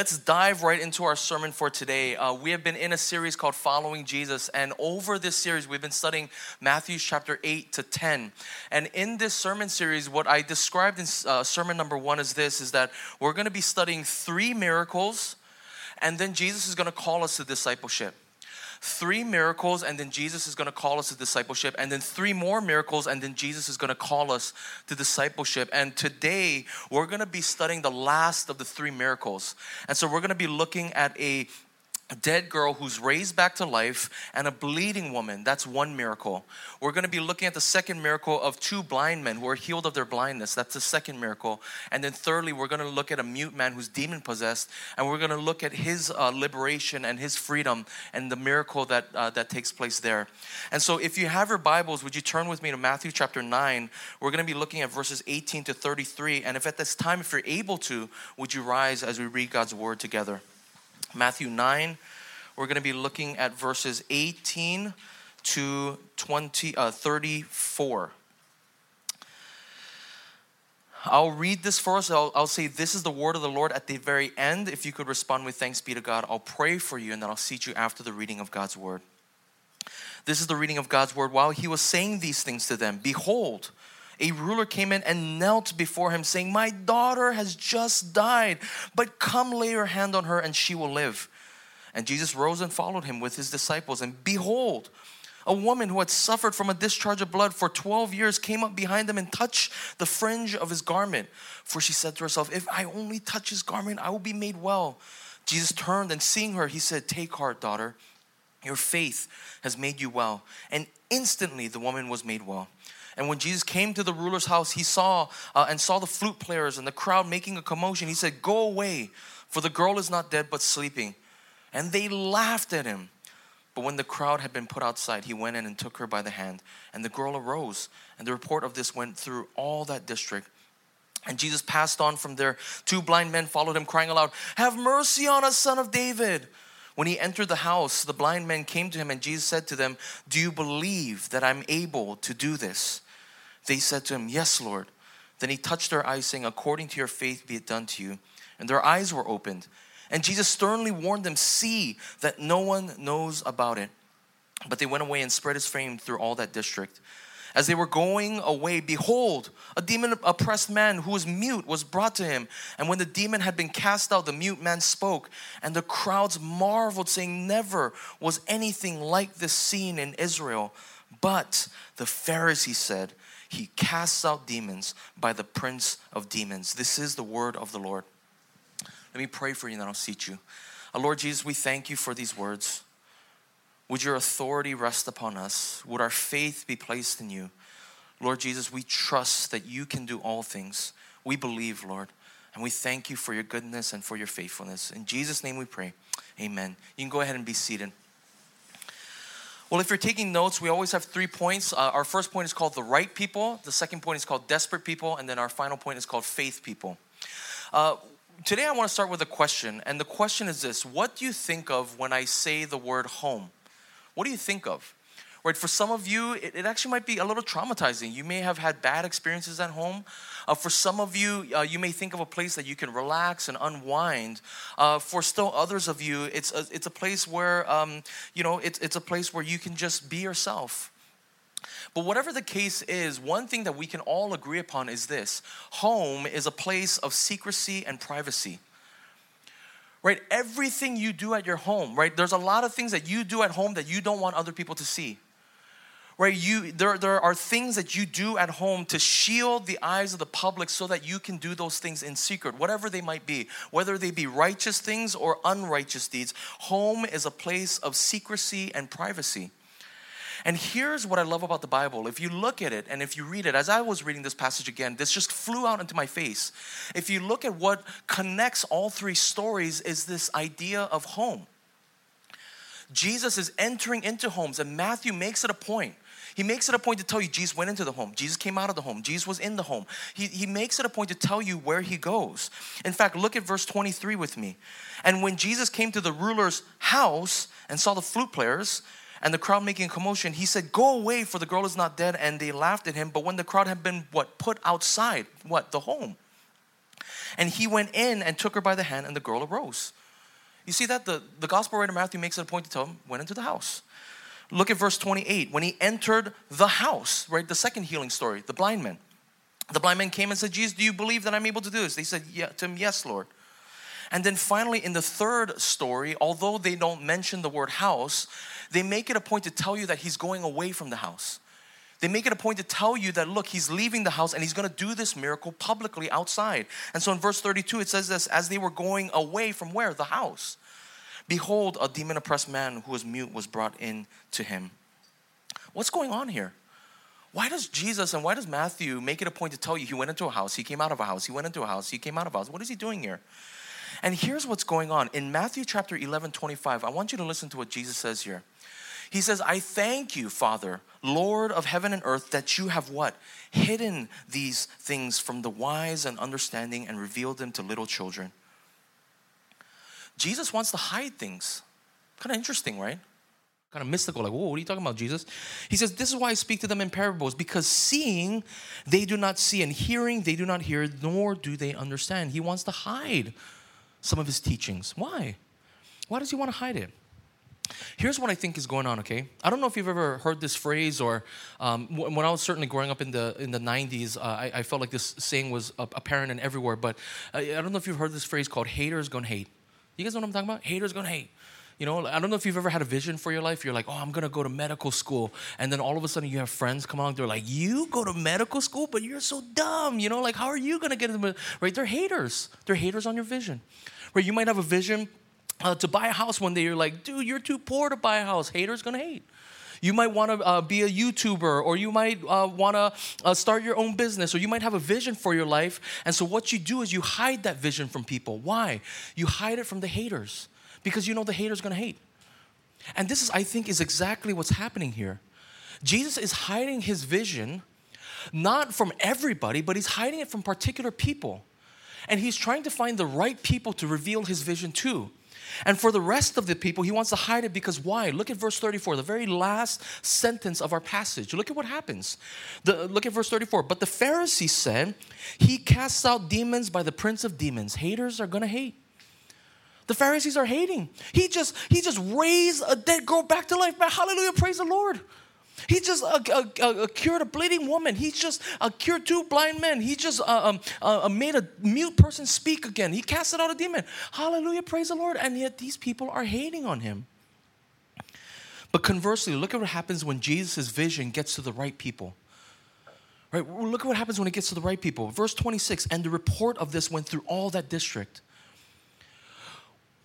Let's dive right into our sermon for today. Uh, we have been in a series called Following Jesus, and over this series, we've been studying Matthew chapter 8 to 10. And in this sermon series, what I described in uh, sermon number one is this is that we're going to be studying three miracles, and then Jesus is going to call us to discipleship three miracles, and then Jesus is going to call us to discipleship, and then three more miracles, and then Jesus is going to call us to discipleship. And today, we're going to be studying the last of the three miracles. And so, we're going to be looking at a a dead girl who's raised back to life, and a bleeding woman. That's one miracle. We're going to be looking at the second miracle of two blind men who are healed of their blindness. That's the second miracle. And then, thirdly, we're going to look at a mute man who's demon possessed, and we're going to look at his uh, liberation and his freedom and the miracle that, uh, that takes place there. And so, if you have your Bibles, would you turn with me to Matthew chapter 9? We're going to be looking at verses 18 to 33. And if at this time, if you're able to, would you rise as we read God's word together? Matthew 9, we're going to be looking at verses 18 to 20, uh, 34. I'll read this for us. I'll, I'll say, This is the word of the Lord at the very end. If you could respond with thanks be to God, I'll pray for you and then I'll seat you after the reading of God's word. This is the reading of God's word. While he was saying these things to them, behold, a ruler came in and knelt before him, saying, My daughter has just died, but come lay your hand on her and she will live. And Jesus rose and followed him with his disciples. And behold, a woman who had suffered from a discharge of blood for 12 years came up behind him and touched the fringe of his garment. For she said to herself, If I only touch his garment, I will be made well. Jesus turned and seeing her, he said, Take heart, daughter. Your faith has made you well. And instantly the woman was made well. And when Jesus came to the ruler's house, he saw uh, and saw the flute players and the crowd making a commotion. He said, Go away, for the girl is not dead but sleeping. And they laughed at him. But when the crowd had been put outside, he went in and took her by the hand. And the girl arose. And the report of this went through all that district. And Jesus passed on from there. Two blind men followed him, crying aloud, Have mercy on us, son of David. When he entered the house, the blind men came to him, and Jesus said to them, Do you believe that I'm able to do this? They said to him, Yes, Lord. Then he touched their eyes, saying, According to your faith be it done to you. And their eyes were opened. And Jesus sternly warned them, See that no one knows about it. But they went away and spread his fame through all that district. As they were going away, behold, a demon oppressed man who was mute was brought to him. And when the demon had been cast out, the mute man spoke. And the crowds marveled, saying, Never was anything like this seen in Israel. But the Pharisees said, he casts out demons by the prince of demons. This is the word of the Lord. Let me pray for you and then I'll seat you. Uh, Lord Jesus, we thank you for these words. Would your authority rest upon us? Would our faith be placed in you? Lord Jesus, we trust that you can do all things. We believe, Lord, and we thank you for your goodness and for your faithfulness. In Jesus' name we pray. Amen. You can go ahead and be seated. Well, if you're taking notes, we always have three points. Uh, our first point is called the right people, the second point is called desperate people, and then our final point is called faith people. Uh, today, I want to start with a question, and the question is this What do you think of when I say the word home? What do you think of? Right? For some of you, it, it, actually might be a little traumatizing. You may have had bad experiences at home. Uh, for some of you, uh, you may think of a place that you can relax and unwind. Uh, for still others of you, it's a, it's a place where, um, you know, it's, it's a place where you can just be yourself. But whatever the case is, one thing that we can all agree upon is this home is a place of secrecy and privacy right everything you do at your home right there's a lot of things that you do at home that you don't want other people to see right you there, there are things that you do at home to shield the eyes of the public so that you can do those things in secret whatever they might be whether they be righteous things or unrighteous deeds home is a place of secrecy and privacy and here's what I love about the Bible. If you look at it and if you read it, as I was reading this passage again, this just flew out into my face. If you look at what connects all three stories, is this idea of home. Jesus is entering into homes, and Matthew makes it a point. He makes it a point to tell you Jesus went into the home, Jesus came out of the home, Jesus was in the home. He, he makes it a point to tell you where he goes. In fact, look at verse 23 with me. And when Jesus came to the ruler's house and saw the flute players and the crowd making a commotion, he said, Go away, for the girl is not dead. And they laughed at him. But when the crowd had been what? Put outside, what? The home. And he went in and took her by the hand, and the girl arose. You see that? The, the gospel writer Matthew makes it a point to tell him, went into the house. Look at verse 28. When he entered the house, right? The second healing story, the blind man. The blind man came and said, Jesus, do you believe that I'm able to do this? They said yeah, to him, Yes, Lord. And then finally, in the third story, although they don't mention the word house, they make it a point to tell you that he's going away from the house. They make it a point to tell you that, look, he's leaving the house and he's going to do this miracle publicly outside. And so in verse 32, it says this as they were going away from where? The house. Behold, a demon oppressed man who was mute was brought in to him. What's going on here? Why does Jesus and why does Matthew make it a point to tell you he went into a house, he came out of a house, he went into a house, he came out of a house? What is he doing here? And here's what's going on. In Matthew chapter 11, 25, I want you to listen to what Jesus says here. He says, I thank you, Father, Lord of heaven and earth, that you have what? Hidden these things from the wise and understanding and revealed them to little children. Jesus wants to hide things. Kind of interesting, right? Kind of mystical, like, whoa, what are you talking about, Jesus? He says, This is why I speak to them in parables, because seeing they do not see, and hearing they do not hear, nor do they understand. He wants to hide some of his teachings. Why? Why does he want to hide it? Here's what I think is going on. Okay, I don't know if you've ever heard this phrase, or um, when I was certainly growing up in the in the '90s, uh, I, I, felt like this saying was apparent and everywhere. But I, I don't know if you've heard this phrase called "haters gonna hate." You guys know what I'm talking about? Haters gonna hate. You know, I don't know if you've ever had a vision for your life. You're like, oh, I'm gonna go to medical school, and then all of a sudden you have friends come along. They're like, you go to medical school, but you're so dumb. You know, like how are you gonna get into right? They're haters. They're haters on your vision. Right? You might have a vision uh, to buy a house one day, you're like, dude, you're too poor to buy a house. Haters gonna hate. You might want to uh, be a YouTuber, or you might uh, want to uh, start your own business, or you might have a vision for your life. And so, what you do is you hide that vision from people. Why? You hide it from the haters because you know the haters gonna hate. And this is, I think, is exactly what's happening here. Jesus is hiding his vision not from everybody, but he's hiding it from particular people. And he's trying to find the right people to reveal his vision to. And for the rest of the people, he wants to hide it because why? Look at verse 34, the very last sentence of our passage. Look at what happens. The, look at verse 34. But the Pharisees said, He casts out demons by the prince of demons. Haters are going to hate. The Pharisees are hating. He just he just raised a dead girl back to life. Man, Hallelujah, praise the Lord. He just uh, uh, uh, cured a bleeding woman. He just uh, cured two blind men. He just uh, um, uh, made a mute person speak again. He casted out a demon. Hallelujah, praise the Lord. And yet these people are hating on him. But conversely, look at what happens when Jesus' vision gets to the right people. Right? Look at what happens when it gets to the right people. Verse 26 And the report of this went through all that district.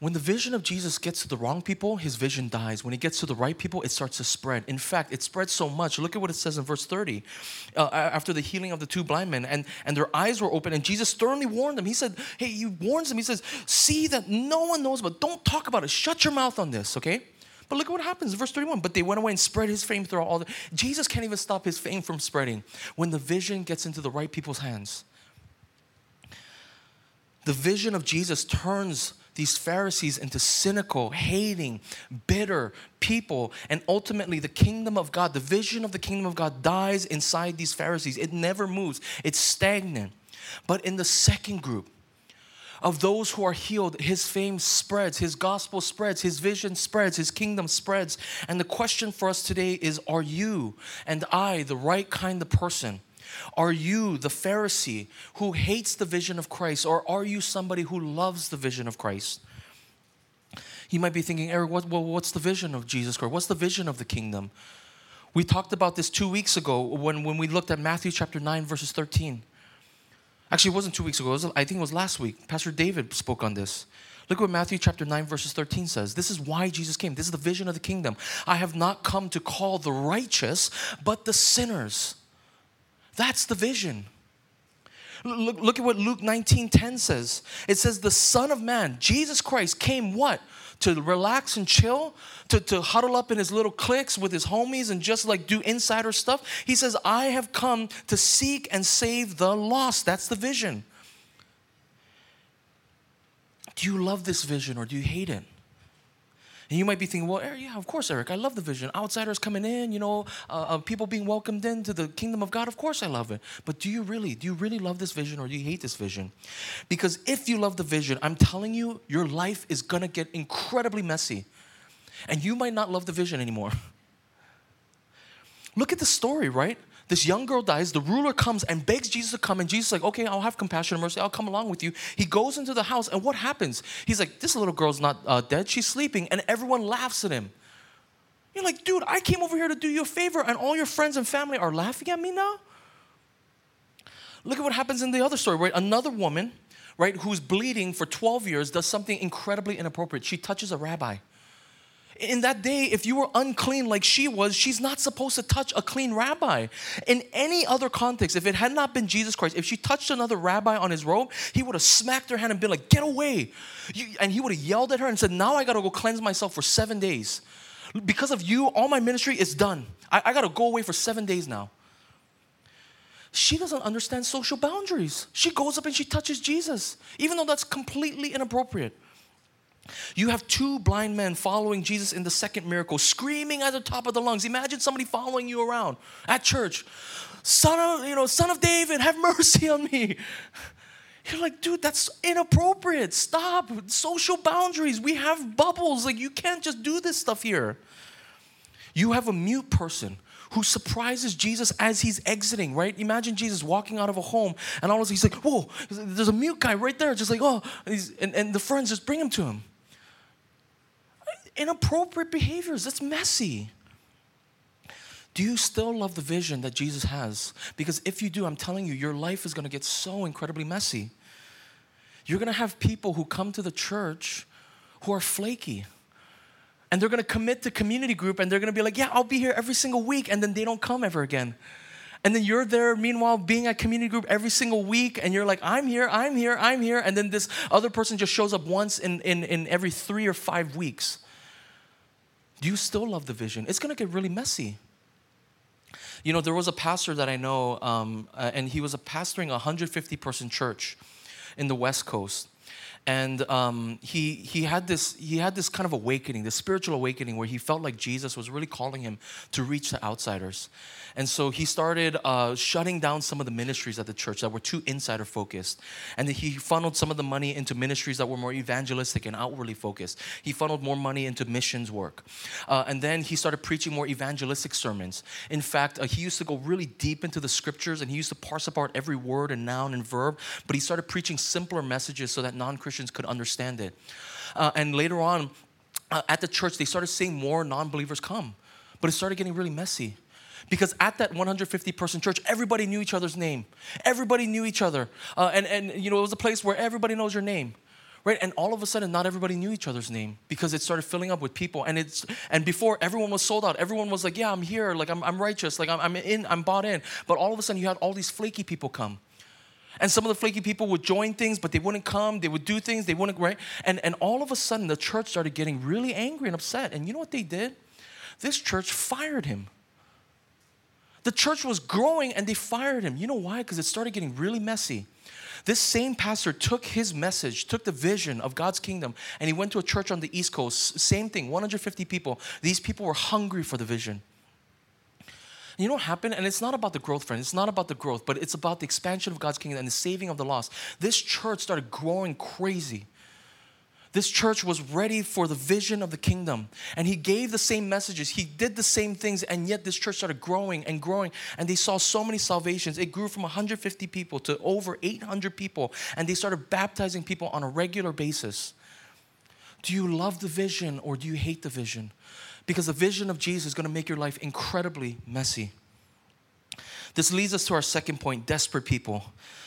When the vision of Jesus gets to the wrong people, his vision dies. When it gets to the right people, it starts to spread. In fact, it spreads so much. Look at what it says in verse 30. Uh, after the healing of the two blind men, and, and their eyes were open, and Jesus sternly warned them. He said, Hey, he warns them. He says, See that no one knows, but don't talk about it. Shut your mouth on this, okay? But look at what happens, in verse 31. But they went away and spread his fame throughout all the. Jesus can't even stop his fame from spreading when the vision gets into the right people's hands. The vision of Jesus turns these Pharisees into cynical, hating, bitter people. And ultimately, the kingdom of God, the vision of the kingdom of God dies inside these Pharisees. It never moves, it's stagnant. But in the second group, of those who are healed, his fame spreads, his gospel spreads, his vision spreads, his kingdom spreads. And the question for us today is Are you and I the right kind of person? Are you the Pharisee who hates the vision of Christ, or are you somebody who loves the vision of Christ? You might be thinking, Eric, what, well, what's the vision of Jesus Christ? What's the vision of the kingdom? We talked about this two weeks ago when, when we looked at Matthew chapter 9, verses 13. Actually, it wasn't two weeks ago, was, I think it was last week. Pastor David spoke on this. Look what Matthew chapter 9, verses 13 says. This is why Jesus came. This is the vision of the kingdom. I have not come to call the righteous, but the sinners. That's the vision. Look, look at what Luke 19 10 says. It says, The Son of Man, Jesus Christ, came what? To relax and chill, to, to huddle up in his little cliques with his homies and just like do insider stuff. He says, I have come to seek and save the lost. That's the vision. Do you love this vision or do you hate it? And you might be thinking, well, yeah, of course, Eric, I love the vision. Outsiders coming in, you know, uh, uh, people being welcomed into the kingdom of God. Of course, I love it. But do you really, do you really love this vision or do you hate this vision? Because if you love the vision, I'm telling you, your life is gonna get incredibly messy. And you might not love the vision anymore. Look at the story, right? This young girl dies. The ruler comes and begs Jesus to come. And Jesus is like, okay, I'll have compassion and mercy. I'll come along with you. He goes into the house. And what happens? He's like, this little girl's not uh, dead. She's sleeping. And everyone laughs at him. You're like, dude, I came over here to do you a favor. And all your friends and family are laughing at me now? Look at what happens in the other story, right? Another woman, right, who's bleeding for 12 years does something incredibly inappropriate. She touches a rabbi. In that day, if you were unclean like she was, she's not supposed to touch a clean rabbi. In any other context, if it had not been Jesus Christ, if she touched another rabbi on his robe, he would have smacked her hand and been like, Get away. You, and he would have yelled at her and said, Now I gotta go cleanse myself for seven days. Because of you, all my ministry is done. I, I gotta go away for seven days now. She doesn't understand social boundaries. She goes up and she touches Jesus, even though that's completely inappropriate. You have two blind men following Jesus in the second miracle, screaming at the top of the lungs. Imagine somebody following you around at church. Son of, you know, son of David, have mercy on me. You're like, dude, that's inappropriate. Stop. Social boundaries. We have bubbles. Like, you can't just do this stuff here. You have a mute person who surprises Jesus as he's exiting, right? Imagine Jesus walking out of a home and all of a sudden he's like, whoa, there's a mute guy right there, just like, oh, and, and, and the friends just bring him to him inappropriate behaviors. That's messy. Do you still love the vision that Jesus has? Because if you do, I'm telling you, your life is going to get so incredibly messy. You're going to have people who come to the church who are flaky. And they're going to commit to community group and they're going to be like, yeah, I'll be here every single week. And then they don't come ever again. And then you're there, meanwhile, being at community group every single week, and you're like, I'm here, I'm here, I'm here. And then this other person just shows up once in, in, in every three or five weeks. You still love the vision? It's going to get really messy. You know, there was a pastor that I know, um, uh, and he was a pastoring a 150 person church in the West Coast and um, he he had this he had this kind of awakening, this spiritual awakening, where he felt like Jesus was really calling him to reach the outsiders, and so he started uh, shutting down some of the ministries at the church that were too insider focused, and he funneled some of the money into ministries that were more evangelistic and outwardly focused. He funneled more money into missions work, uh, and then he started preaching more evangelistic sermons. In fact, uh, he used to go really deep into the scriptures, and he used to parse apart every word and noun and verb. But he started preaching simpler messages so that non Christians could understand it. Uh, and later on, uh, at the church, they started seeing more non believers come. But it started getting really messy. Because at that 150 person church, everybody knew each other's name. Everybody knew each other. Uh, and, and, you know, it was a place where everybody knows your name right and all of a sudden not everybody knew each other's name because it started filling up with people and it's and before everyone was sold out everyone was like yeah i'm here like i'm, I'm righteous like I'm, I'm in i'm bought in but all of a sudden you had all these flaky people come and some of the flaky people would join things, but they wouldn't come. They would do things, they wouldn't, right? And, and all of a sudden, the church started getting really angry and upset. And you know what they did? This church fired him. The church was growing and they fired him. You know why? Because it started getting really messy. This same pastor took his message, took the vision of God's kingdom, and he went to a church on the East Coast. Same thing, 150 people. These people were hungry for the vision you know what happened? And it's not about the growth, friend. It's not about the growth, but it's about the expansion of God's kingdom and the saving of the lost. This church started growing crazy. This church was ready for the vision of the kingdom. And he gave the same messages. He did the same things. And yet this church started growing and growing. And they saw so many salvations. It grew from 150 people to over 800 people. And they started baptizing people on a regular basis. Do you love the vision or do you hate the vision? Because the vision of Jesus is going to make your life incredibly messy. This leads us to our second point desperate people.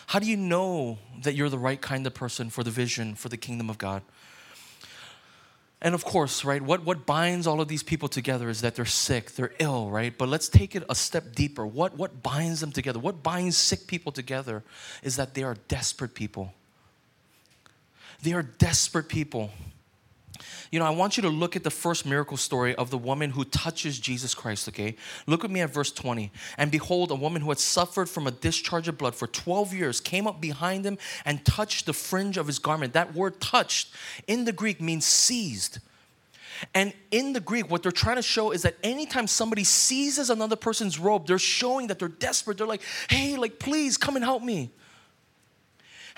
How do you know that you're the right kind of person for the vision for the kingdom of God? And of course, right, what, what binds all of these people together is that they're sick, they're ill, right? But let's take it a step deeper. What, what binds them together? What binds sick people together is that they are desperate people. They are desperate people. You know, I want you to look at the first miracle story of the woman who touches Jesus Christ, okay? Look at me at verse 20. And behold, a woman who had suffered from a discharge of blood for 12 years came up behind him and touched the fringe of his garment. That word touched in the Greek means seized. And in the Greek, what they're trying to show is that anytime somebody seizes another person's robe, they're showing that they're desperate. They're like, hey, like, please come and help me.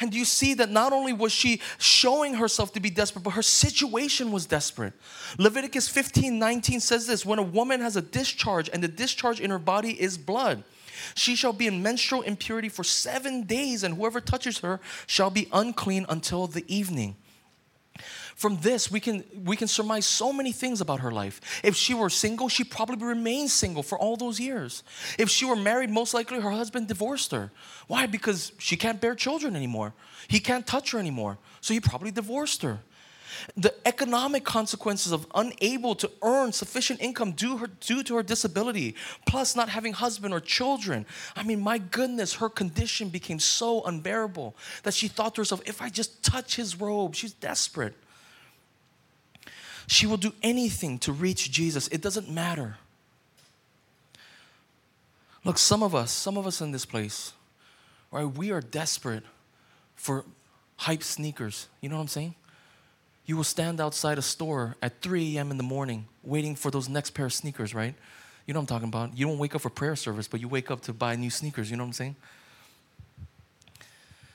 And you see that not only was she showing herself to be desperate, but her situation was desperate? Leviticus 15 19 says this when a woman has a discharge and the discharge in her body is blood, she shall be in menstrual impurity for seven days, and whoever touches her shall be unclean until the evening from this we can we can surmise so many things about her life. If she were single she probably remained single for all those years. If she were married most likely her husband divorced her. Why? Because she can't bear children anymore. He can't touch her anymore. So he probably divorced her. The economic consequences of unable to earn sufficient income due, her, due to her disability, plus not having husband or children. I mean, my goodness, her condition became so unbearable that she thought to herself, if I just touch his robe, she's desperate. She will do anything to reach Jesus. It doesn't matter. Look, some of us, some of us in this place, right, we are desperate for hype sneakers. You know what I'm saying? You will stand outside a store at 3 a.m. in the morning waiting for those next pair of sneakers, right? You know what I'm talking about. You don't wake up for prayer service, but you wake up to buy new sneakers. You know what I'm saying?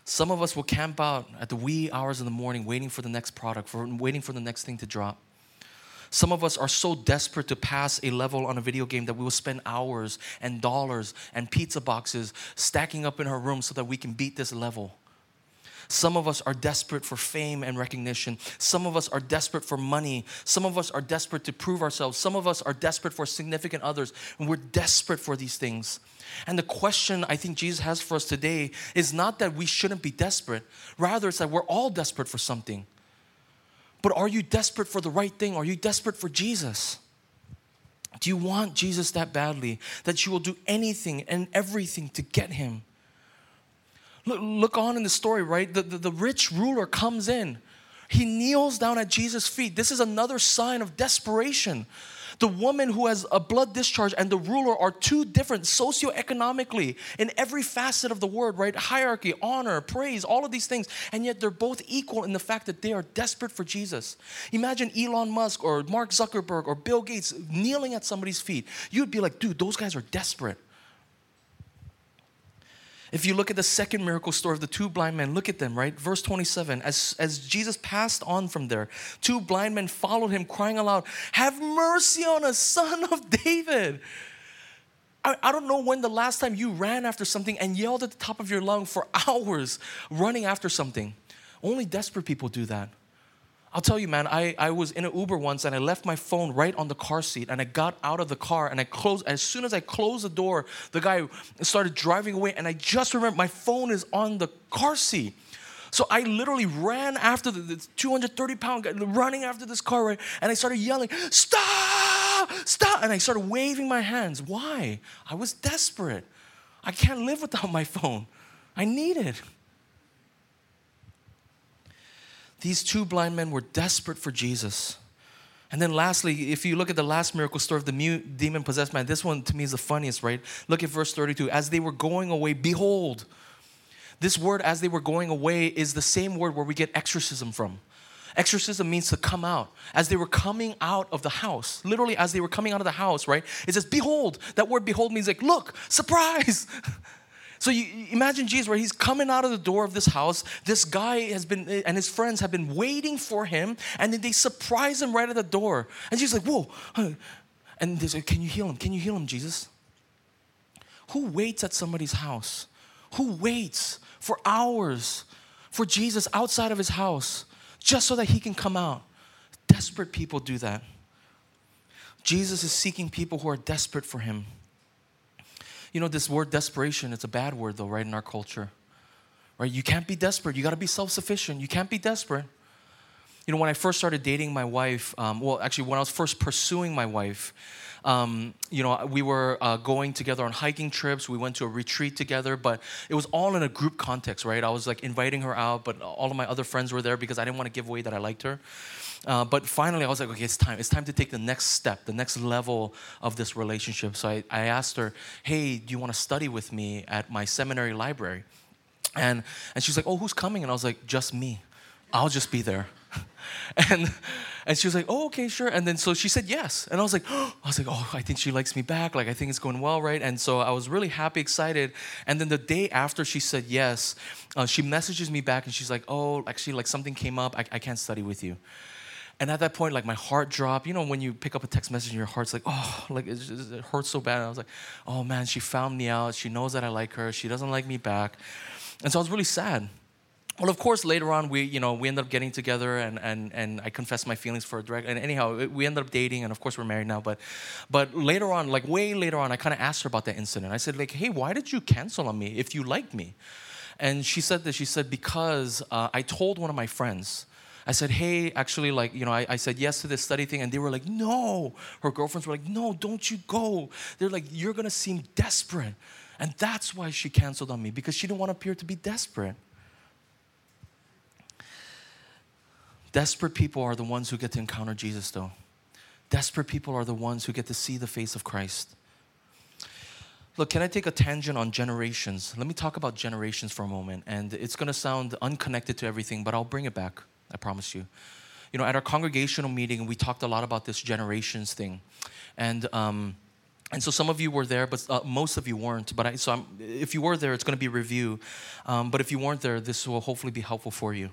Some of us will camp out at the wee hours in the morning waiting for the next product, for waiting for the next thing to drop. Some of us are so desperate to pass a level on a video game that we will spend hours and dollars and pizza boxes stacking up in our room so that we can beat this level. Some of us are desperate for fame and recognition. Some of us are desperate for money. Some of us are desperate to prove ourselves. Some of us are desperate for significant others. And we're desperate for these things. And the question I think Jesus has for us today is not that we shouldn't be desperate, rather, it's that we're all desperate for something. But are you desperate for the right thing? Are you desperate for Jesus? Do you want Jesus that badly that you will do anything and everything to get him? Look, look on in the story, right? The, the, the rich ruler comes in. He kneels down at Jesus' feet. This is another sign of desperation. The woman who has a blood discharge and the ruler are two different socioeconomically in every facet of the word, right? Hierarchy, honor, praise, all of these things. And yet they're both equal in the fact that they are desperate for Jesus. Imagine Elon Musk or Mark Zuckerberg or Bill Gates kneeling at somebody's feet. You'd be like, dude, those guys are desperate. If you look at the second miracle story of the two blind men, look at them, right? Verse 27. As, as Jesus passed on from there, two blind men followed him, crying aloud, Have mercy on us, son of David. I, I don't know when the last time you ran after something and yelled at the top of your lung for hours running after something. Only desperate people do that. I'll tell you, man, I, I was in an Uber once and I left my phone right on the car seat and I got out of the car and I closed, as soon as I closed the door, the guy started driving away and I just remember my phone is on the car seat. So I literally ran after the, the 230 pound guy, running after this car, right? And I started yelling, stop, stop. And I started waving my hands. Why? I was desperate. I can't live without my phone. I need it. These two blind men were desperate for Jesus. And then lastly, if you look at the last miracle story of the demon possessed man, this one to me is the funniest, right? Look at verse 32. As they were going away, behold, this word as they were going away is the same word where we get exorcism from. Exorcism means to come out. As they were coming out of the house, literally as they were coming out of the house, right? It says, behold. That word behold means like, look, surprise. So you imagine Jesus, where he's coming out of the door of this house. This guy has been, and his friends have been waiting for him, and then they surprise him right at the door. And Jesus like, whoa. And they say, Can you heal him? Can you heal him, Jesus? Who waits at somebody's house? Who waits for hours for Jesus outside of his house just so that he can come out? Desperate people do that. Jesus is seeking people who are desperate for him. You know, this word desperation, it's a bad word though, right, in our culture. Right? You can't be desperate. You got to be self sufficient. You can't be desperate. You know, when I first started dating my wife, um, well, actually, when I was first pursuing my wife, um, you know, we were uh, going together on hiking trips. We went to a retreat together, but it was all in a group context, right? I was like inviting her out, but all of my other friends were there because I didn't want to give away that I liked her. Uh, but finally, I was like, okay, it's time. It's time to take the next step, the next level of this relationship. So I, I asked her, hey, do you want to study with me at my seminary library? And, and she's like, oh, who's coming? And I was like, just me. I'll just be there. and, And she was like, oh, okay, sure. And then so she said yes. And I was like, oh, I was like, oh, I think she likes me back. Like, I think it's going well, right? And so I was really happy, excited. And then the day after she said yes, uh, she messages me back and she's like, oh, actually, like something came up. I, I can't study with you. And at that point, like my heart dropped. You know, when you pick up a text message and your heart's like, oh, like it, just, it hurts so bad. And I was like, oh man, she found me out. She knows that I like her. She doesn't like me back. And so I was really sad. Well, of course, later on, we, you know, we ended up getting together and, and, and I confessed my feelings for a direct. And anyhow, we ended up dating and of course we're married now. But, but later on, like way later on, I kind of asked her about that incident. I said like, hey, why did you cancel on me if you liked me? And she said that, she said, because uh, I told one of my friends, I said, hey, actually, like, you know, I, I said yes to this study thing. And they were like, no. Her girlfriends were like, no, don't you go. They're like, you're going to seem desperate. And that's why she canceled on me because she didn't want to appear to be desperate. Desperate people are the ones who get to encounter Jesus, though. Desperate people are the ones who get to see the face of Christ. Look, can I take a tangent on generations? Let me talk about generations for a moment. And it's going to sound unconnected to everything, but I'll bring it back. I promise you. You know, at our congregational meeting, we talked a lot about this generations thing. And, um, and so some of you were there, but uh, most of you weren't. But I, so I'm, if you were there, it's going to be review. Um, but if you weren't there, this will hopefully be helpful for you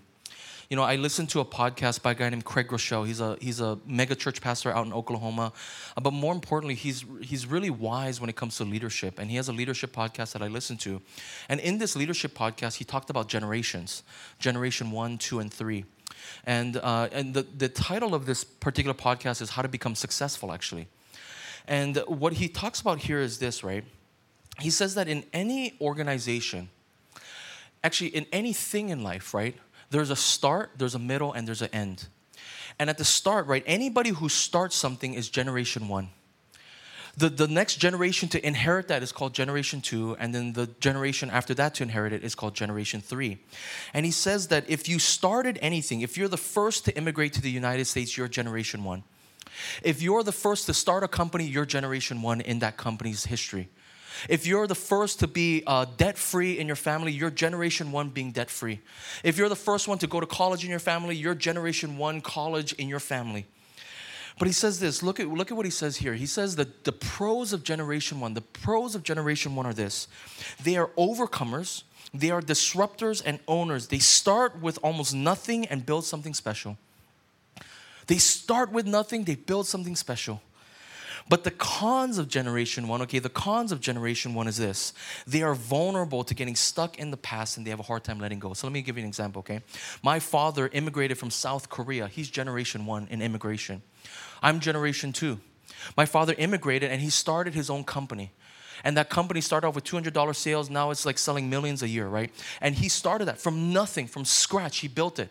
you know, I listened to a podcast by a guy named Craig Groeschel. He's a he's a mega church pastor out in Oklahoma, uh, but more importantly, he's he's really wise when it comes to leadership, and he has a leadership podcast that I listen to. And in this leadership podcast, he talked about generations, generation one, two, and three. And uh, and the the title of this particular podcast is how to become successful, actually. And what he talks about here is this, right? He says that in any organization, actually in anything in life, right? There's a start, there's a middle, and there's an end. And at the start, right, anybody who starts something is generation one. The, the next generation to inherit that is called generation two, and then the generation after that to inherit it is called generation three. And he says that if you started anything, if you're the first to immigrate to the United States, you're generation one. If you're the first to start a company, you're generation one in that company's history. If you're the first to be uh, debt free in your family, you're generation one being debt free. If you're the first one to go to college in your family, you're generation one college in your family. But he says this look at, look at what he says here. He says that the pros of generation one, the pros of generation one are this they are overcomers, they are disruptors and owners. They start with almost nothing and build something special. They start with nothing, they build something special. But the cons of generation one, okay, the cons of generation one is this they are vulnerable to getting stuck in the past and they have a hard time letting go. So let me give you an example, okay? My father immigrated from South Korea. He's generation one in immigration. I'm generation two. My father immigrated and he started his own company. And that company started off with $200 sales. Now it's like selling millions a year, right? And he started that from nothing, from scratch. He built it,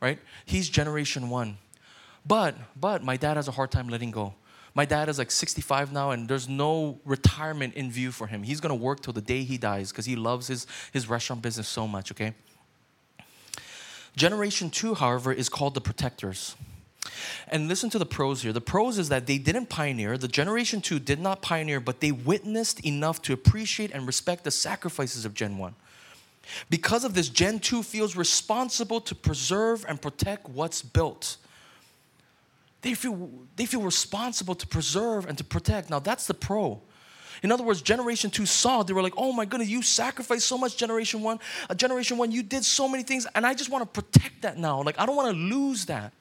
right? He's generation one. But, but my dad has a hard time letting go. My dad is like 65 now, and there's no retirement in view for him. He's gonna work till the day he dies because he loves his, his restaurant business so much, okay? Generation two, however, is called the protectors. And listen to the pros here. The pros is that they didn't pioneer, the generation two did not pioneer, but they witnessed enough to appreciate and respect the sacrifices of Gen 1. Because of this, Gen 2 feels responsible to preserve and protect what's built. They feel, they feel responsible to preserve and to protect. Now, that's the pro. In other words, generation two saw, they were like, oh my goodness, you sacrificed so much, generation one. A generation one, you did so many things, and I just want to protect that now. Like, I don't want to lose that.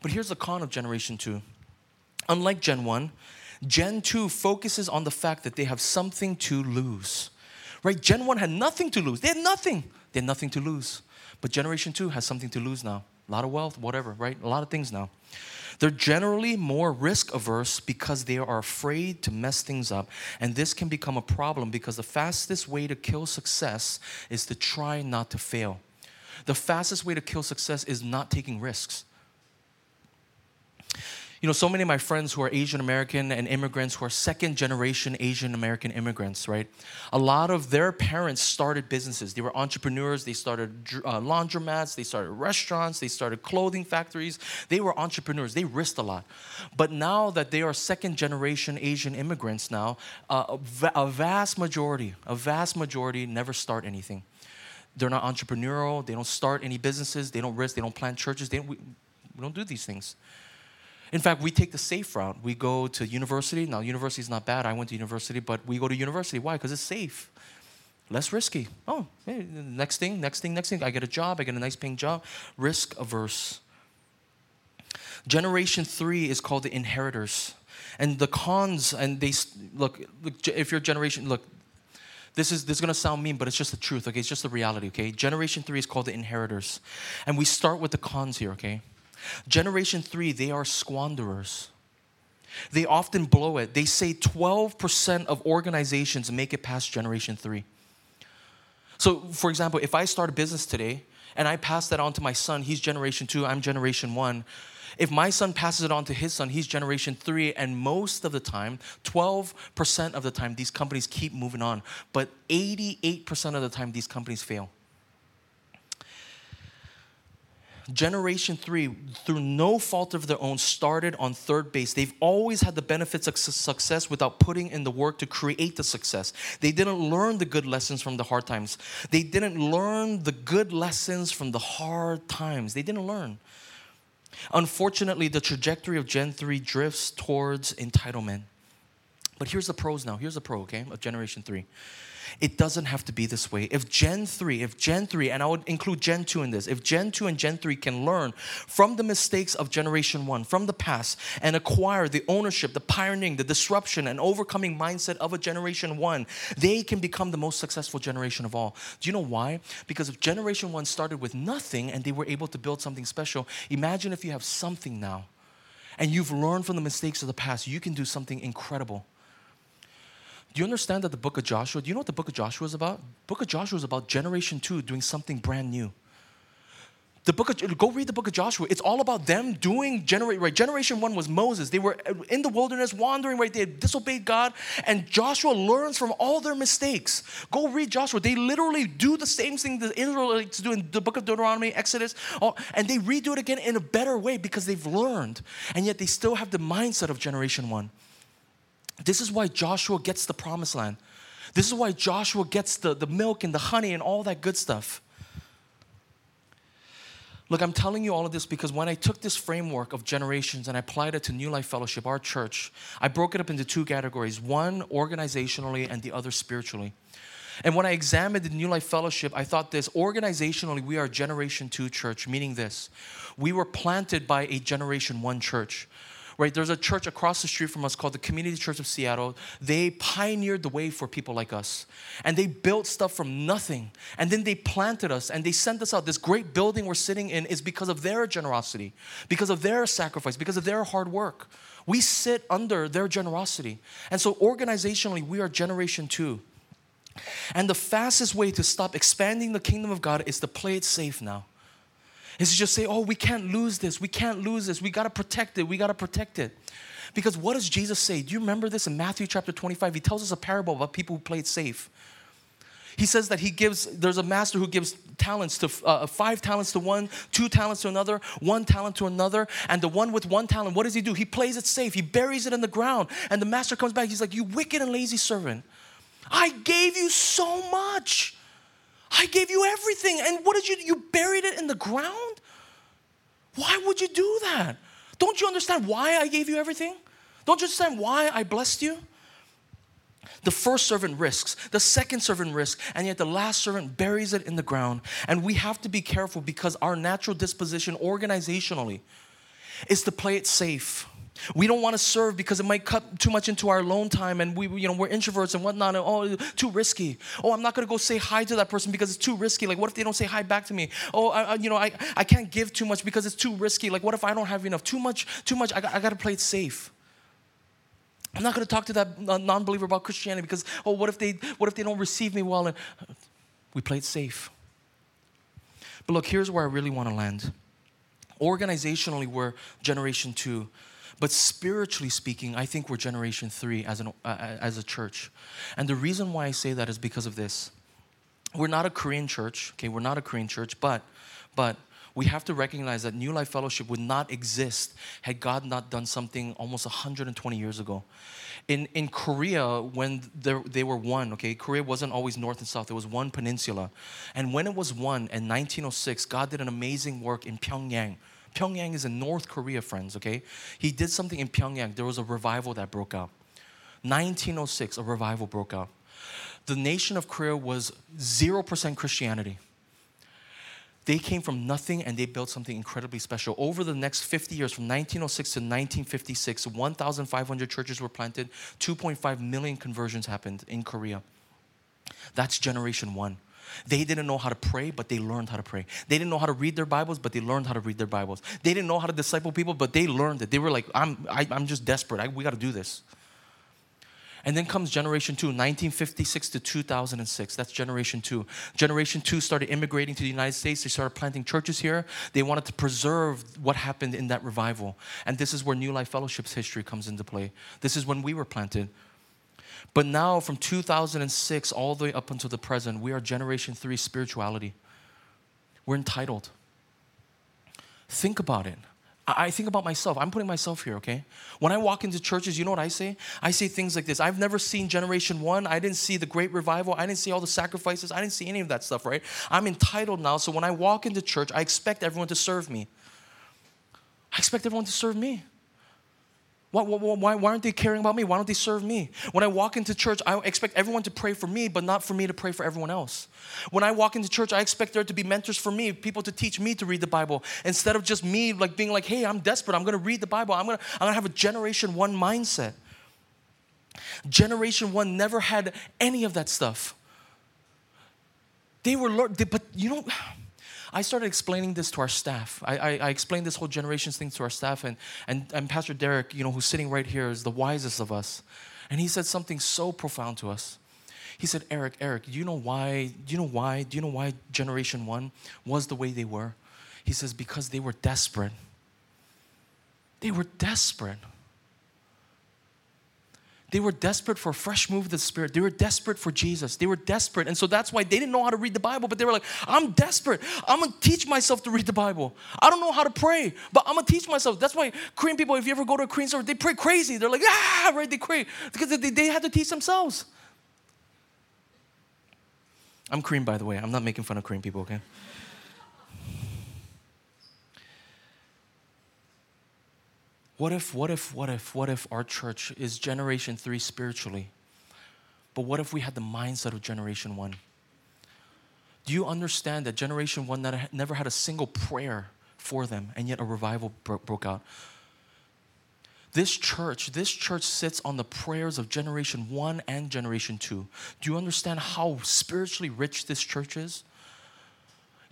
But here's the con of generation two. Unlike Gen 1, Gen 2 focuses on the fact that they have something to lose. Right? Gen 1 had nothing to lose. They had nothing. They had nothing to lose. But Generation 2 has something to lose now. A lot of wealth, whatever, right? A lot of things now. They're generally more risk averse because they are afraid to mess things up. And this can become a problem because the fastest way to kill success is to try not to fail. The fastest way to kill success is not taking risks you know, so many of my friends who are Asian American and immigrants who are second generation Asian American immigrants, right? A lot of their parents started businesses. They were entrepreneurs. They started uh, laundromats. They started restaurants. They started clothing factories. They were entrepreneurs. They risked a lot. But now that they are second generation Asian immigrants now, uh, a vast majority, a vast majority never start anything. They're not entrepreneurial. They don't start any businesses. They don't risk. They don't plant churches. They don't, We don't do these things. In fact, we take the safe route. We go to university. Now, university is not bad. I went to university, but we go to university. Why? Because it's safe. Less risky. Oh, hey, next thing, next thing, next thing. I get a job. I get a nice paying job. Risk averse. Generation three is called the inheritors. And the cons, and they look, look if you're generation, look, this is this is gonna sound mean, but it's just the truth, okay? It's just the reality, okay? Generation three is called the inheritors. And we start with the cons here, okay? Generation three, they are squanderers. They often blow it. They say 12% of organizations make it past generation three. So, for example, if I start a business today and I pass that on to my son, he's generation two, I'm generation one. If my son passes it on to his son, he's generation three, and most of the time, 12% of the time, these companies keep moving on. But 88% of the time, these companies fail. Generation three, through no fault of their own, started on third base. They've always had the benefits of success without putting in the work to create the success. They didn't learn the good lessons from the hard times. They didn't learn the good lessons from the hard times. They didn't learn. Unfortunately, the trajectory of Gen 3 drifts towards entitlement. But here's the pros now. Here's the pro, okay, of Generation 3. It doesn't have to be this way. If Gen 3, if Gen 3, and I would include Gen 2 in this, if Gen 2 and Gen 3 can learn from the mistakes of Generation 1, from the past, and acquire the ownership, the pioneering, the disruption, and overcoming mindset of a Generation 1, they can become the most successful generation of all. Do you know why? Because if Generation 1 started with nothing and they were able to build something special, imagine if you have something now and you've learned from the mistakes of the past, you can do something incredible. Do you understand that the book of Joshua, do you know what the book of Joshua is about? book of Joshua is about generation two doing something brand new. The book of go read the book of Joshua. It's all about them doing generate right. Generation one was Moses. They were in the wilderness wandering right. They disobeyed God, and Joshua learns from all their mistakes. Go read Joshua. They literally do the same thing the Israelites do in the book of Deuteronomy, Exodus, and they redo it again in a better way because they've learned, and yet they still have the mindset of generation one. This is why Joshua gets the promised land. This is why Joshua gets the, the milk and the honey and all that good stuff. Look, I'm telling you all of this because when I took this framework of generations and I applied it to New Life Fellowship, our church, I broke it up into two categories one organizationally and the other spiritually. And when I examined the New Life Fellowship, I thought this organizationally, we are Generation 2 church, meaning this. We were planted by a Generation 1 church right? There's a church across the street from us called the Community Church of Seattle. They pioneered the way for people like us. And they built stuff from nothing. And then they planted us and they sent us out. This great building we're sitting in is because of their generosity, because of their sacrifice, because of their hard work. We sit under their generosity. And so, organizationally, we are generation two. And the fastest way to stop expanding the kingdom of God is to play it safe now is to just say, oh, we can't lose this. We can't lose this. We got to protect it. We got to protect it. Because what does Jesus say? Do you remember this in Matthew chapter 25? He tells us a parable about people who played safe. He says that he gives, there's a master who gives talents to uh, five talents to one, two talents to another, one talent to another. And the one with one talent, what does he do? He plays it safe, he buries it in the ground. And the master comes back, he's like, You wicked and lazy servant, I gave you so much. I gave you everything. And what did you do? You buried it in the ground? Why would you do that? Don't you understand why I gave you everything? Don't you understand why I blessed you? The first servant risks, the second servant risks, and yet the last servant buries it in the ground. And we have to be careful because our natural disposition organizationally is to play it safe. We don't want to serve because it might cut too much into our alone time and we, you know, we're introverts and whatnot. And, oh, too risky. Oh, I'm not going to go say hi to that person because it's too risky. Like, what if they don't say hi back to me? Oh, I, you know, I, I can't give too much because it's too risky. Like, what if I don't have enough? Too much, too much. I I got to play it safe. I'm not going to talk to that non-believer about Christianity because, oh, what if they, what if they don't receive me well? And we play it safe. But look, here's where I really want to land. Organizationally, we're generation two. But spiritually speaking, I think we're generation three as, an, uh, uh, as a church. And the reason why I say that is because of this. We're not a Korean church, okay? We're not a Korean church, but, but we have to recognize that New Life Fellowship would not exist had God not done something almost 120 years ago. In, in Korea, when there, they were one, okay, Korea wasn't always north and south, it was one peninsula. And when it was one in 1906, God did an amazing work in Pyongyang, Pyongyang is in North Korea, friends, okay? He did something in Pyongyang. There was a revival that broke out. 1906, a revival broke out. The nation of Korea was 0% Christianity. They came from nothing and they built something incredibly special. Over the next 50 years, from 1906 to 1956, 1,500 churches were planted, 2.5 million conversions happened in Korea. That's generation one. They didn't know how to pray, but they learned how to pray. They didn't know how to read their Bibles, but they learned how to read their Bibles. They didn't know how to disciple people, but they learned it. They were like, I'm, I, am i am just desperate. I, we got to do this. And then comes generation two, 1956 to 2006. That's generation two. Generation two started immigrating to the United States. They started planting churches here. They wanted to preserve what happened in that revival. And this is where New Life Fellowship's history comes into play. This is when we were planted. But now, from 2006 all the way up until the present, we are generation three spirituality. We're entitled. Think about it. I think about myself. I'm putting myself here, okay? When I walk into churches, you know what I say? I say things like this I've never seen Generation One. I didn't see the great revival. I didn't see all the sacrifices. I didn't see any of that stuff, right? I'm entitled now. So when I walk into church, I expect everyone to serve me. I expect everyone to serve me. Why, why, why aren't they caring about me? Why don't they serve me? When I walk into church, I expect everyone to pray for me, but not for me to pray for everyone else. When I walk into church, I expect there to be mentors for me, people to teach me to read the Bible, instead of just me like being like, hey, I'm desperate, I'm gonna read the Bible, I'm gonna, I'm gonna have a generation one mindset. Generation one never had any of that stuff. They were, but you know, I started explaining this to our staff. I, I, I, explained this whole generations thing to our staff, and, and, and Pastor Derek, you know, who's sitting right here, is the wisest of us. And he said something so profound to us. He said, Eric, Eric, do you know why? Do you know why? Do you know why generation one was the way they were? He says, because they were desperate. They were desperate. They were desperate for a fresh move of the Spirit. They were desperate for Jesus. They were desperate. And so that's why they didn't know how to read the Bible, but they were like, I'm desperate. I'm going to teach myself to read the Bible. I don't know how to pray, but I'm going to teach myself. That's why Korean people, if you ever go to a Korean store, they pray crazy. They're like, ah, right? They pray because they, they had to teach themselves. I'm Korean, by the way. I'm not making fun of Korean people, okay? What if, what if, what if, what if our church is generation three spiritually? But what if we had the mindset of generation one? Do you understand that generation one never had a single prayer for them and yet a revival broke out? This church, this church sits on the prayers of generation one and generation two. Do you understand how spiritually rich this church is?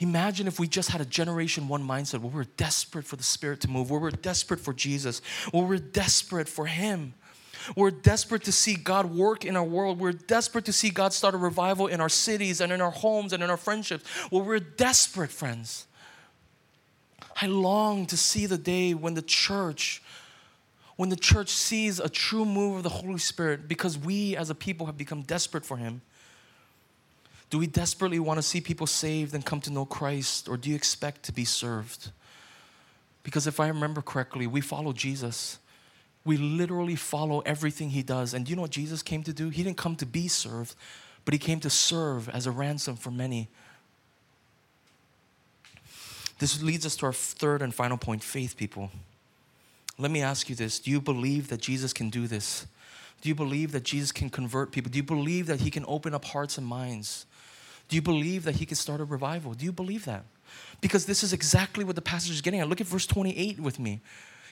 Imagine if we just had a generation one mindset where we're desperate for the Spirit to move, where we're desperate for Jesus, where we're desperate for Him. We're desperate to see God work in our world. We're desperate to see God start a revival in our cities and in our homes and in our friendships. Well, we're desperate, friends. I long to see the day when the church, when the church sees a true move of the Holy Spirit because we as a people have become desperate for Him. Do we desperately want to see people saved and come to know Christ, or do you expect to be served? Because if I remember correctly, we follow Jesus. We literally follow everything he does. And do you know what Jesus came to do? He didn't come to be served, but he came to serve as a ransom for many. This leads us to our third and final point faith, people. Let me ask you this Do you believe that Jesus can do this? Do you believe that Jesus can convert people? Do you believe that he can open up hearts and minds? Do you believe that he can start a revival? Do you believe that? Because this is exactly what the passage is getting at. Look at verse 28 with me.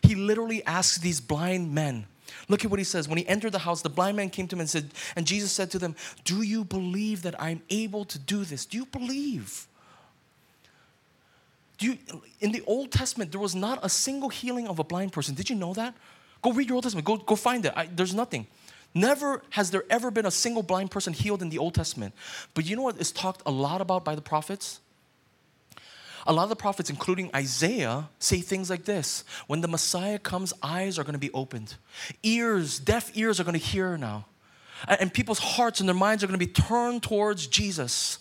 He literally asks these blind men. Look at what he says. When he entered the house, the blind man came to him and said, and Jesus said to them, Do you believe that I'm able to do this? Do you believe? Do you, in the Old Testament, there was not a single healing of a blind person. Did you know that? Go read your Old Testament. Go, go find it. I, there's nothing. Never has there ever been a single blind person healed in the Old Testament. But you know what is talked a lot about by the prophets? A lot of the prophets, including Isaiah, say things like this When the Messiah comes, eyes are going to be opened, ears, deaf ears are going to hear now. And people's hearts and their minds are going to be turned towards Jesus.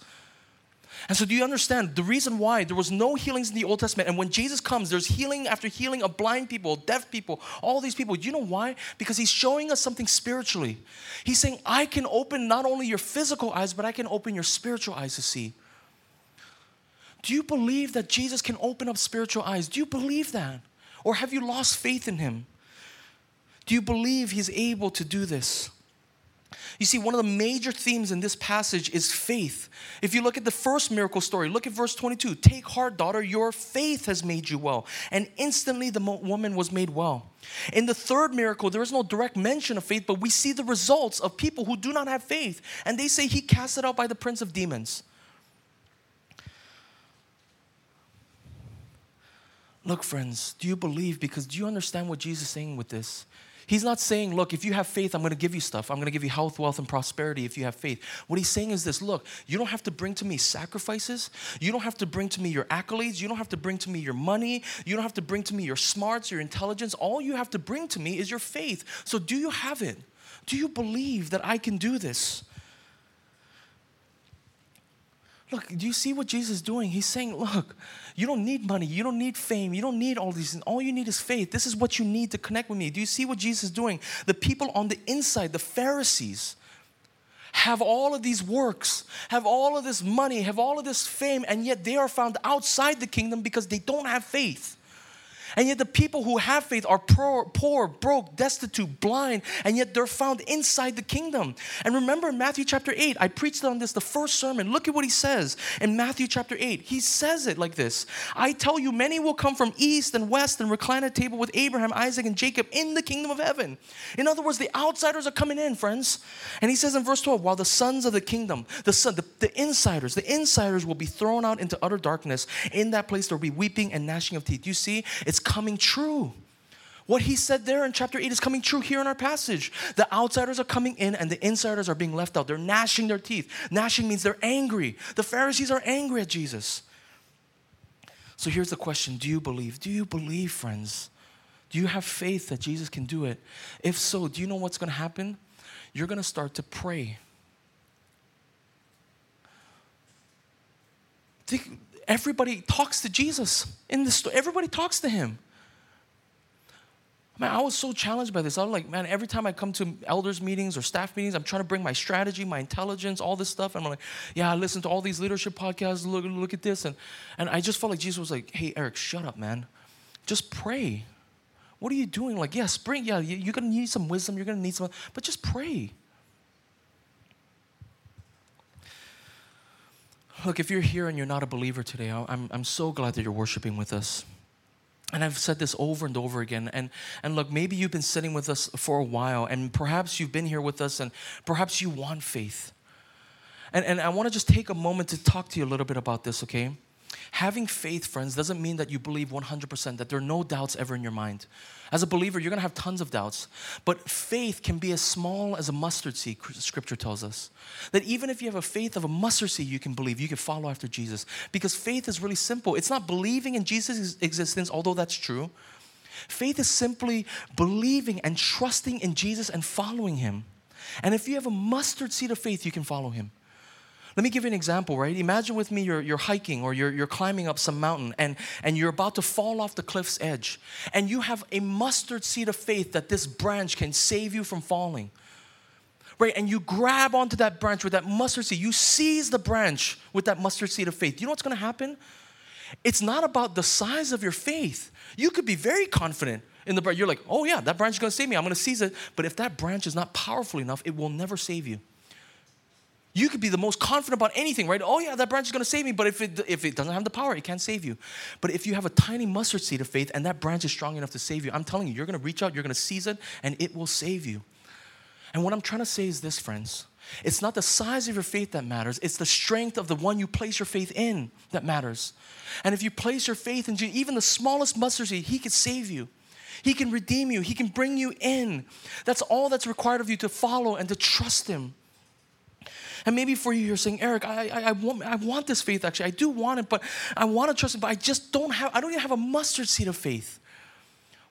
And so, do you understand the reason why there was no healings in the Old Testament? And when Jesus comes, there's healing after healing of blind people, deaf people, all these people. Do you know why? Because He's showing us something spiritually. He's saying, I can open not only your physical eyes, but I can open your spiritual eyes to see. Do you believe that Jesus can open up spiritual eyes? Do you believe that? Or have you lost faith in him? Do you believe he's able to do this? You see, one of the major themes in this passage is faith. If you look at the first miracle story, look at verse 22. Take heart, daughter, your faith has made you well. And instantly the woman was made well. In the third miracle, there is no direct mention of faith, but we see the results of people who do not have faith. And they say he cast it out by the prince of demons. Look, friends, do you believe? Because do you understand what Jesus is saying with this? He's not saying, look, if you have faith, I'm going to give you stuff. I'm going to give you health, wealth, and prosperity if you have faith. What he's saying is this look, you don't have to bring to me sacrifices. You don't have to bring to me your accolades. You don't have to bring to me your money. You don't have to bring to me your smarts, your intelligence. All you have to bring to me is your faith. So, do you have it? Do you believe that I can do this? Look, do you see what Jesus is doing? He's saying, look, you don't need money, you don't need fame, you don't need all these things. All you need is faith. This is what you need to connect with me. Do you see what Jesus is doing? The people on the inside, the Pharisees, have all of these works, have all of this money, have all of this fame, and yet they are found outside the kingdom because they don't have faith. And yet, the people who have faith are poor, poor, broke, destitute, blind, and yet they're found inside the kingdom. And remember in Matthew chapter 8, I preached on this the first sermon. Look at what he says in Matthew chapter 8. He says it like this I tell you, many will come from east and west and recline at table with Abraham, Isaac, and Jacob in the kingdom of heaven. In other words, the outsiders are coming in, friends. And he says in verse 12, while the sons of the kingdom, the, son, the, the insiders, the insiders will be thrown out into utter darkness. In that place, there will be weeping and gnashing of teeth. You see, it's it's coming true. What he said there in chapter 8 is coming true here in our passage. The outsiders are coming in and the insiders are being left out. They're gnashing their teeth. Gnashing means they're angry. The Pharisees are angry at Jesus. So here's the question Do you believe? Do you believe, friends? Do you have faith that Jesus can do it? If so, do you know what's going to happen? You're going to start to pray. Everybody talks to Jesus in the story. Everybody talks to him. Man, I was so challenged by this. I was like, man, every time I come to elders meetings or staff meetings, I'm trying to bring my strategy, my intelligence, all this stuff. And I'm like, yeah, I listen to all these leadership podcasts. Look, look at this. And, and I just felt like Jesus was like, hey, Eric, shut up, man. Just pray. What are you doing? Like, yeah, spring, yeah, you're going to need some wisdom. You're going to need some, but just pray. Look, if you're here and you're not a believer today, I'm, I'm so glad that you're worshiping with us. And I've said this over and over again. And, and look, maybe you've been sitting with us for a while, and perhaps you've been here with us, and perhaps you want faith. And, and I want to just take a moment to talk to you a little bit about this, okay? Having faith, friends, doesn't mean that you believe 100%, that there are no doubts ever in your mind. As a believer, you're going to have tons of doubts. But faith can be as small as a mustard seed, scripture tells us. That even if you have a faith of a mustard seed, you can believe, you can follow after Jesus. Because faith is really simple. It's not believing in Jesus' existence, although that's true. Faith is simply believing and trusting in Jesus and following him. And if you have a mustard seed of faith, you can follow him. Let me give you an example, right? Imagine with me you're, you're hiking or you're, you're climbing up some mountain and, and you're about to fall off the cliff's edge. And you have a mustard seed of faith that this branch can save you from falling. Right? And you grab onto that branch with that mustard seed. You seize the branch with that mustard seed of faith. You know what's going to happen? It's not about the size of your faith. You could be very confident in the branch. You're like, oh yeah, that branch is going to save me. I'm going to seize it. But if that branch is not powerful enough, it will never save you. You could be the most confident about anything, right? Oh yeah, that branch is going to save me. But if it if it doesn't have the power, it can't save you. But if you have a tiny mustard seed of faith and that branch is strong enough to save you, I'm telling you, you're going to reach out, you're going to seize it, and it will save you. And what I'm trying to say is this, friends. It's not the size of your faith that matters, it's the strength of the one you place your faith in that matters. And if you place your faith in Jesus, even the smallest mustard seed, He can save you. He can redeem you. He can bring you in. That's all that's required of you to follow and to trust Him. And maybe for you, you're saying, Eric, I, I, I, want, I want this faith actually. I do want it, but I want to trust it, but I just don't have, I don't even have a mustard seed of faith.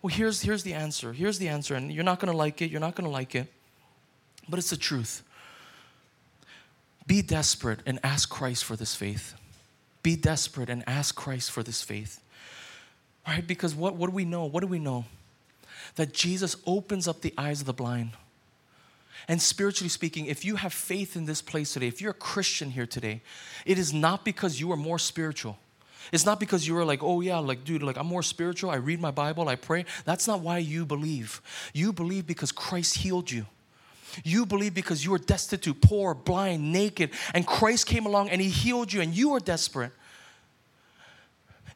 Well, here's, here's the answer. Here's the answer. And you're not going to like it. You're not going to like it. But it's the truth. Be desperate and ask Christ for this faith. Be desperate and ask Christ for this faith. Right? Because what, what do we know? What do we know? That Jesus opens up the eyes of the blind. And spiritually speaking, if you have faith in this place today, if you're a Christian here today, it is not because you are more spiritual. It's not because you are like, oh yeah, like, dude, like I'm more spiritual. I read my Bible, I pray. That's not why you believe. You believe because Christ healed you. You believe because you were destitute, poor, blind, naked, and Christ came along and He healed you, and you were desperate.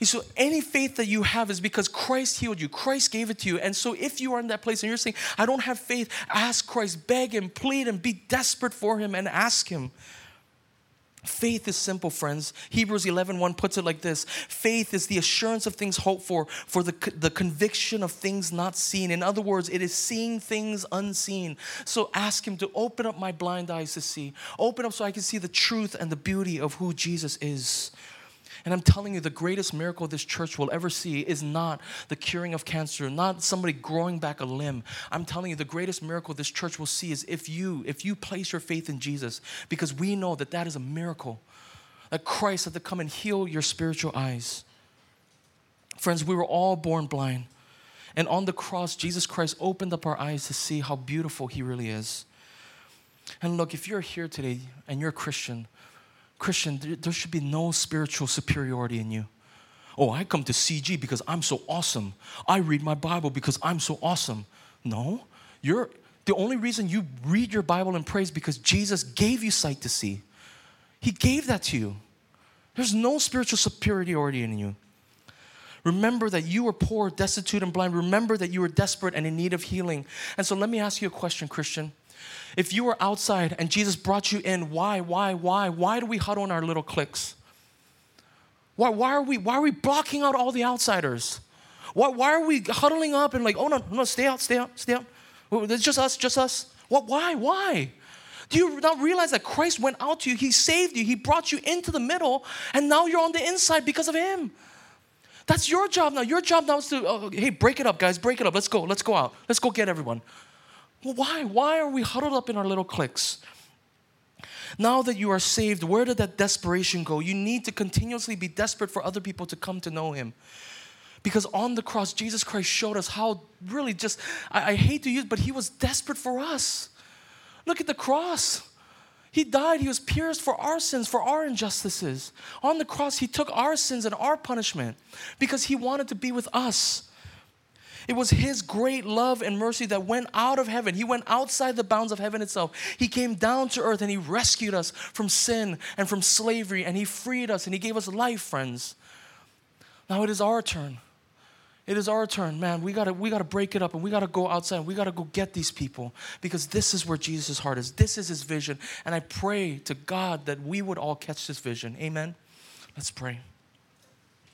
So any faith that you have is because Christ healed you. Christ gave it to you. And so if you are in that place and you're saying, I don't have faith, ask Christ, beg Him, plead Him, be desperate for Him, and ask Him. Faith is simple, friends. Hebrews 11 1 puts it like this Faith is the assurance of things hoped for, for the, the conviction of things not seen. In other words, it is seeing things unseen. So ask Him to open up my blind eyes to see, open up so I can see the truth and the beauty of who Jesus is. And I'm telling you, the greatest miracle this church will ever see is not the curing of cancer, not somebody growing back a limb. I'm telling you, the greatest miracle this church will see is if you, if you place your faith in Jesus, because we know that that is a miracle. That Christ had to come and heal your spiritual eyes. Friends, we were all born blind. And on the cross, Jesus Christ opened up our eyes to see how beautiful He really is. And look, if you're here today and you're a Christian, Christian, there should be no spiritual superiority in you. Oh, I come to CG because I'm so awesome. I read my Bible because I'm so awesome. No, you're the only reason you read your Bible and praise because Jesus gave you sight to see. He gave that to you. There's no spiritual superiority in you. Remember that you were poor, destitute, and blind. Remember that you were desperate and in need of healing. And so let me ask you a question, Christian. If you were outside and Jesus brought you in, why, why, why? Why do we huddle in our little cliques? Why, why, are, we, why are we blocking out all the outsiders? Why, why are we huddling up and like, oh no, no, stay out, stay out, stay out. It's just us, just us. What, why, why? Do you not realize that Christ went out to you? He saved you. He brought you into the middle, and now you're on the inside because of Him. That's your job now. Your job now is to, oh, hey, break it up, guys, break it up. Let's go, let's go out. Let's go get everyone. Well, why? Why are we huddled up in our little cliques? Now that you are saved, where did that desperation go? You need to continuously be desperate for other people to come to know Him. Because on the cross, Jesus Christ showed us how really just, I, I hate to use, but He was desperate for us. Look at the cross. He died, He was pierced for our sins, for our injustices. On the cross, He took our sins and our punishment because He wanted to be with us. It was His great love and mercy that went out of heaven. He went outside the bounds of heaven itself. He came down to earth and He rescued us from sin and from slavery and He freed us and He gave us life, friends. Now it is our turn. It is our turn, man. We gotta, we gotta break it up and we gotta go outside. We gotta go get these people because this is where Jesus' heart is. This is his vision. And I pray to God that we would all catch this vision. Amen. Let's pray.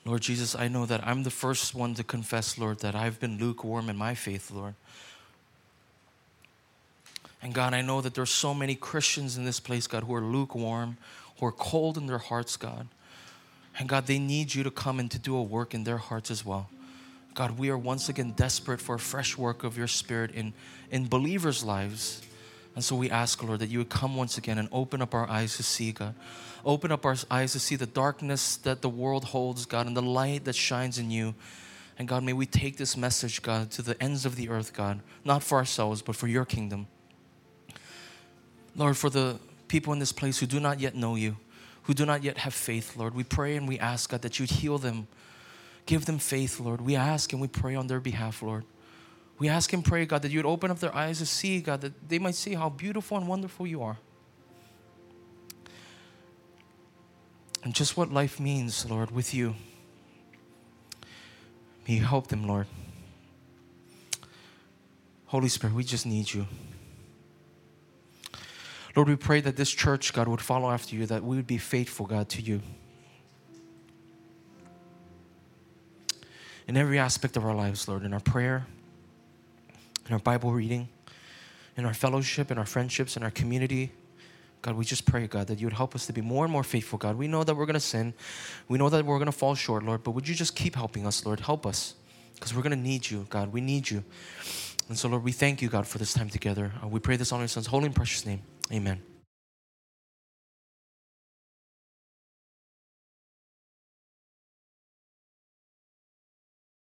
Lord Jesus, I know that I'm the first one to confess, Lord, that I've been lukewarm in my faith, Lord. And God, I know that there's so many Christians in this place, God, who are lukewarm, who are cold in their hearts, God. And God, they need you to come and to do a work in their hearts as well. God, we are once again desperate for a fresh work of your Spirit in, in believers' lives. And so we ask, Lord, that you would come once again and open up our eyes to see, God. Open up our eyes to see the darkness that the world holds, God, and the light that shines in you. And God, may we take this message, God, to the ends of the earth, God, not for ourselves, but for your kingdom. Lord, for the people in this place who do not yet know you, who do not yet have faith, Lord, we pray and we ask, God, that you'd heal them. Give them faith, Lord. We ask and we pray on their behalf, Lord. We ask and pray, God, that you would open up their eyes to see, God, that they might see how beautiful and wonderful you are. And just what life means, Lord, with you. May you help them, Lord. Holy Spirit, we just need you. Lord, we pray that this church, God, would follow after you, that we would be faithful, God, to you. In every aspect of our lives, Lord, in our prayer, in our Bible reading, in our fellowship, in our friendships, in our community. God, we just pray, God, that you would help us to be more and more faithful, God. We know that we're going to sin. We know that we're going to fall short, Lord, but would you just keep helping us, Lord? Help us because we're going to need you, God. We need you. And so, Lord, we thank you, God, for this time together. Uh, we pray this on your Son's holy and precious name. Amen.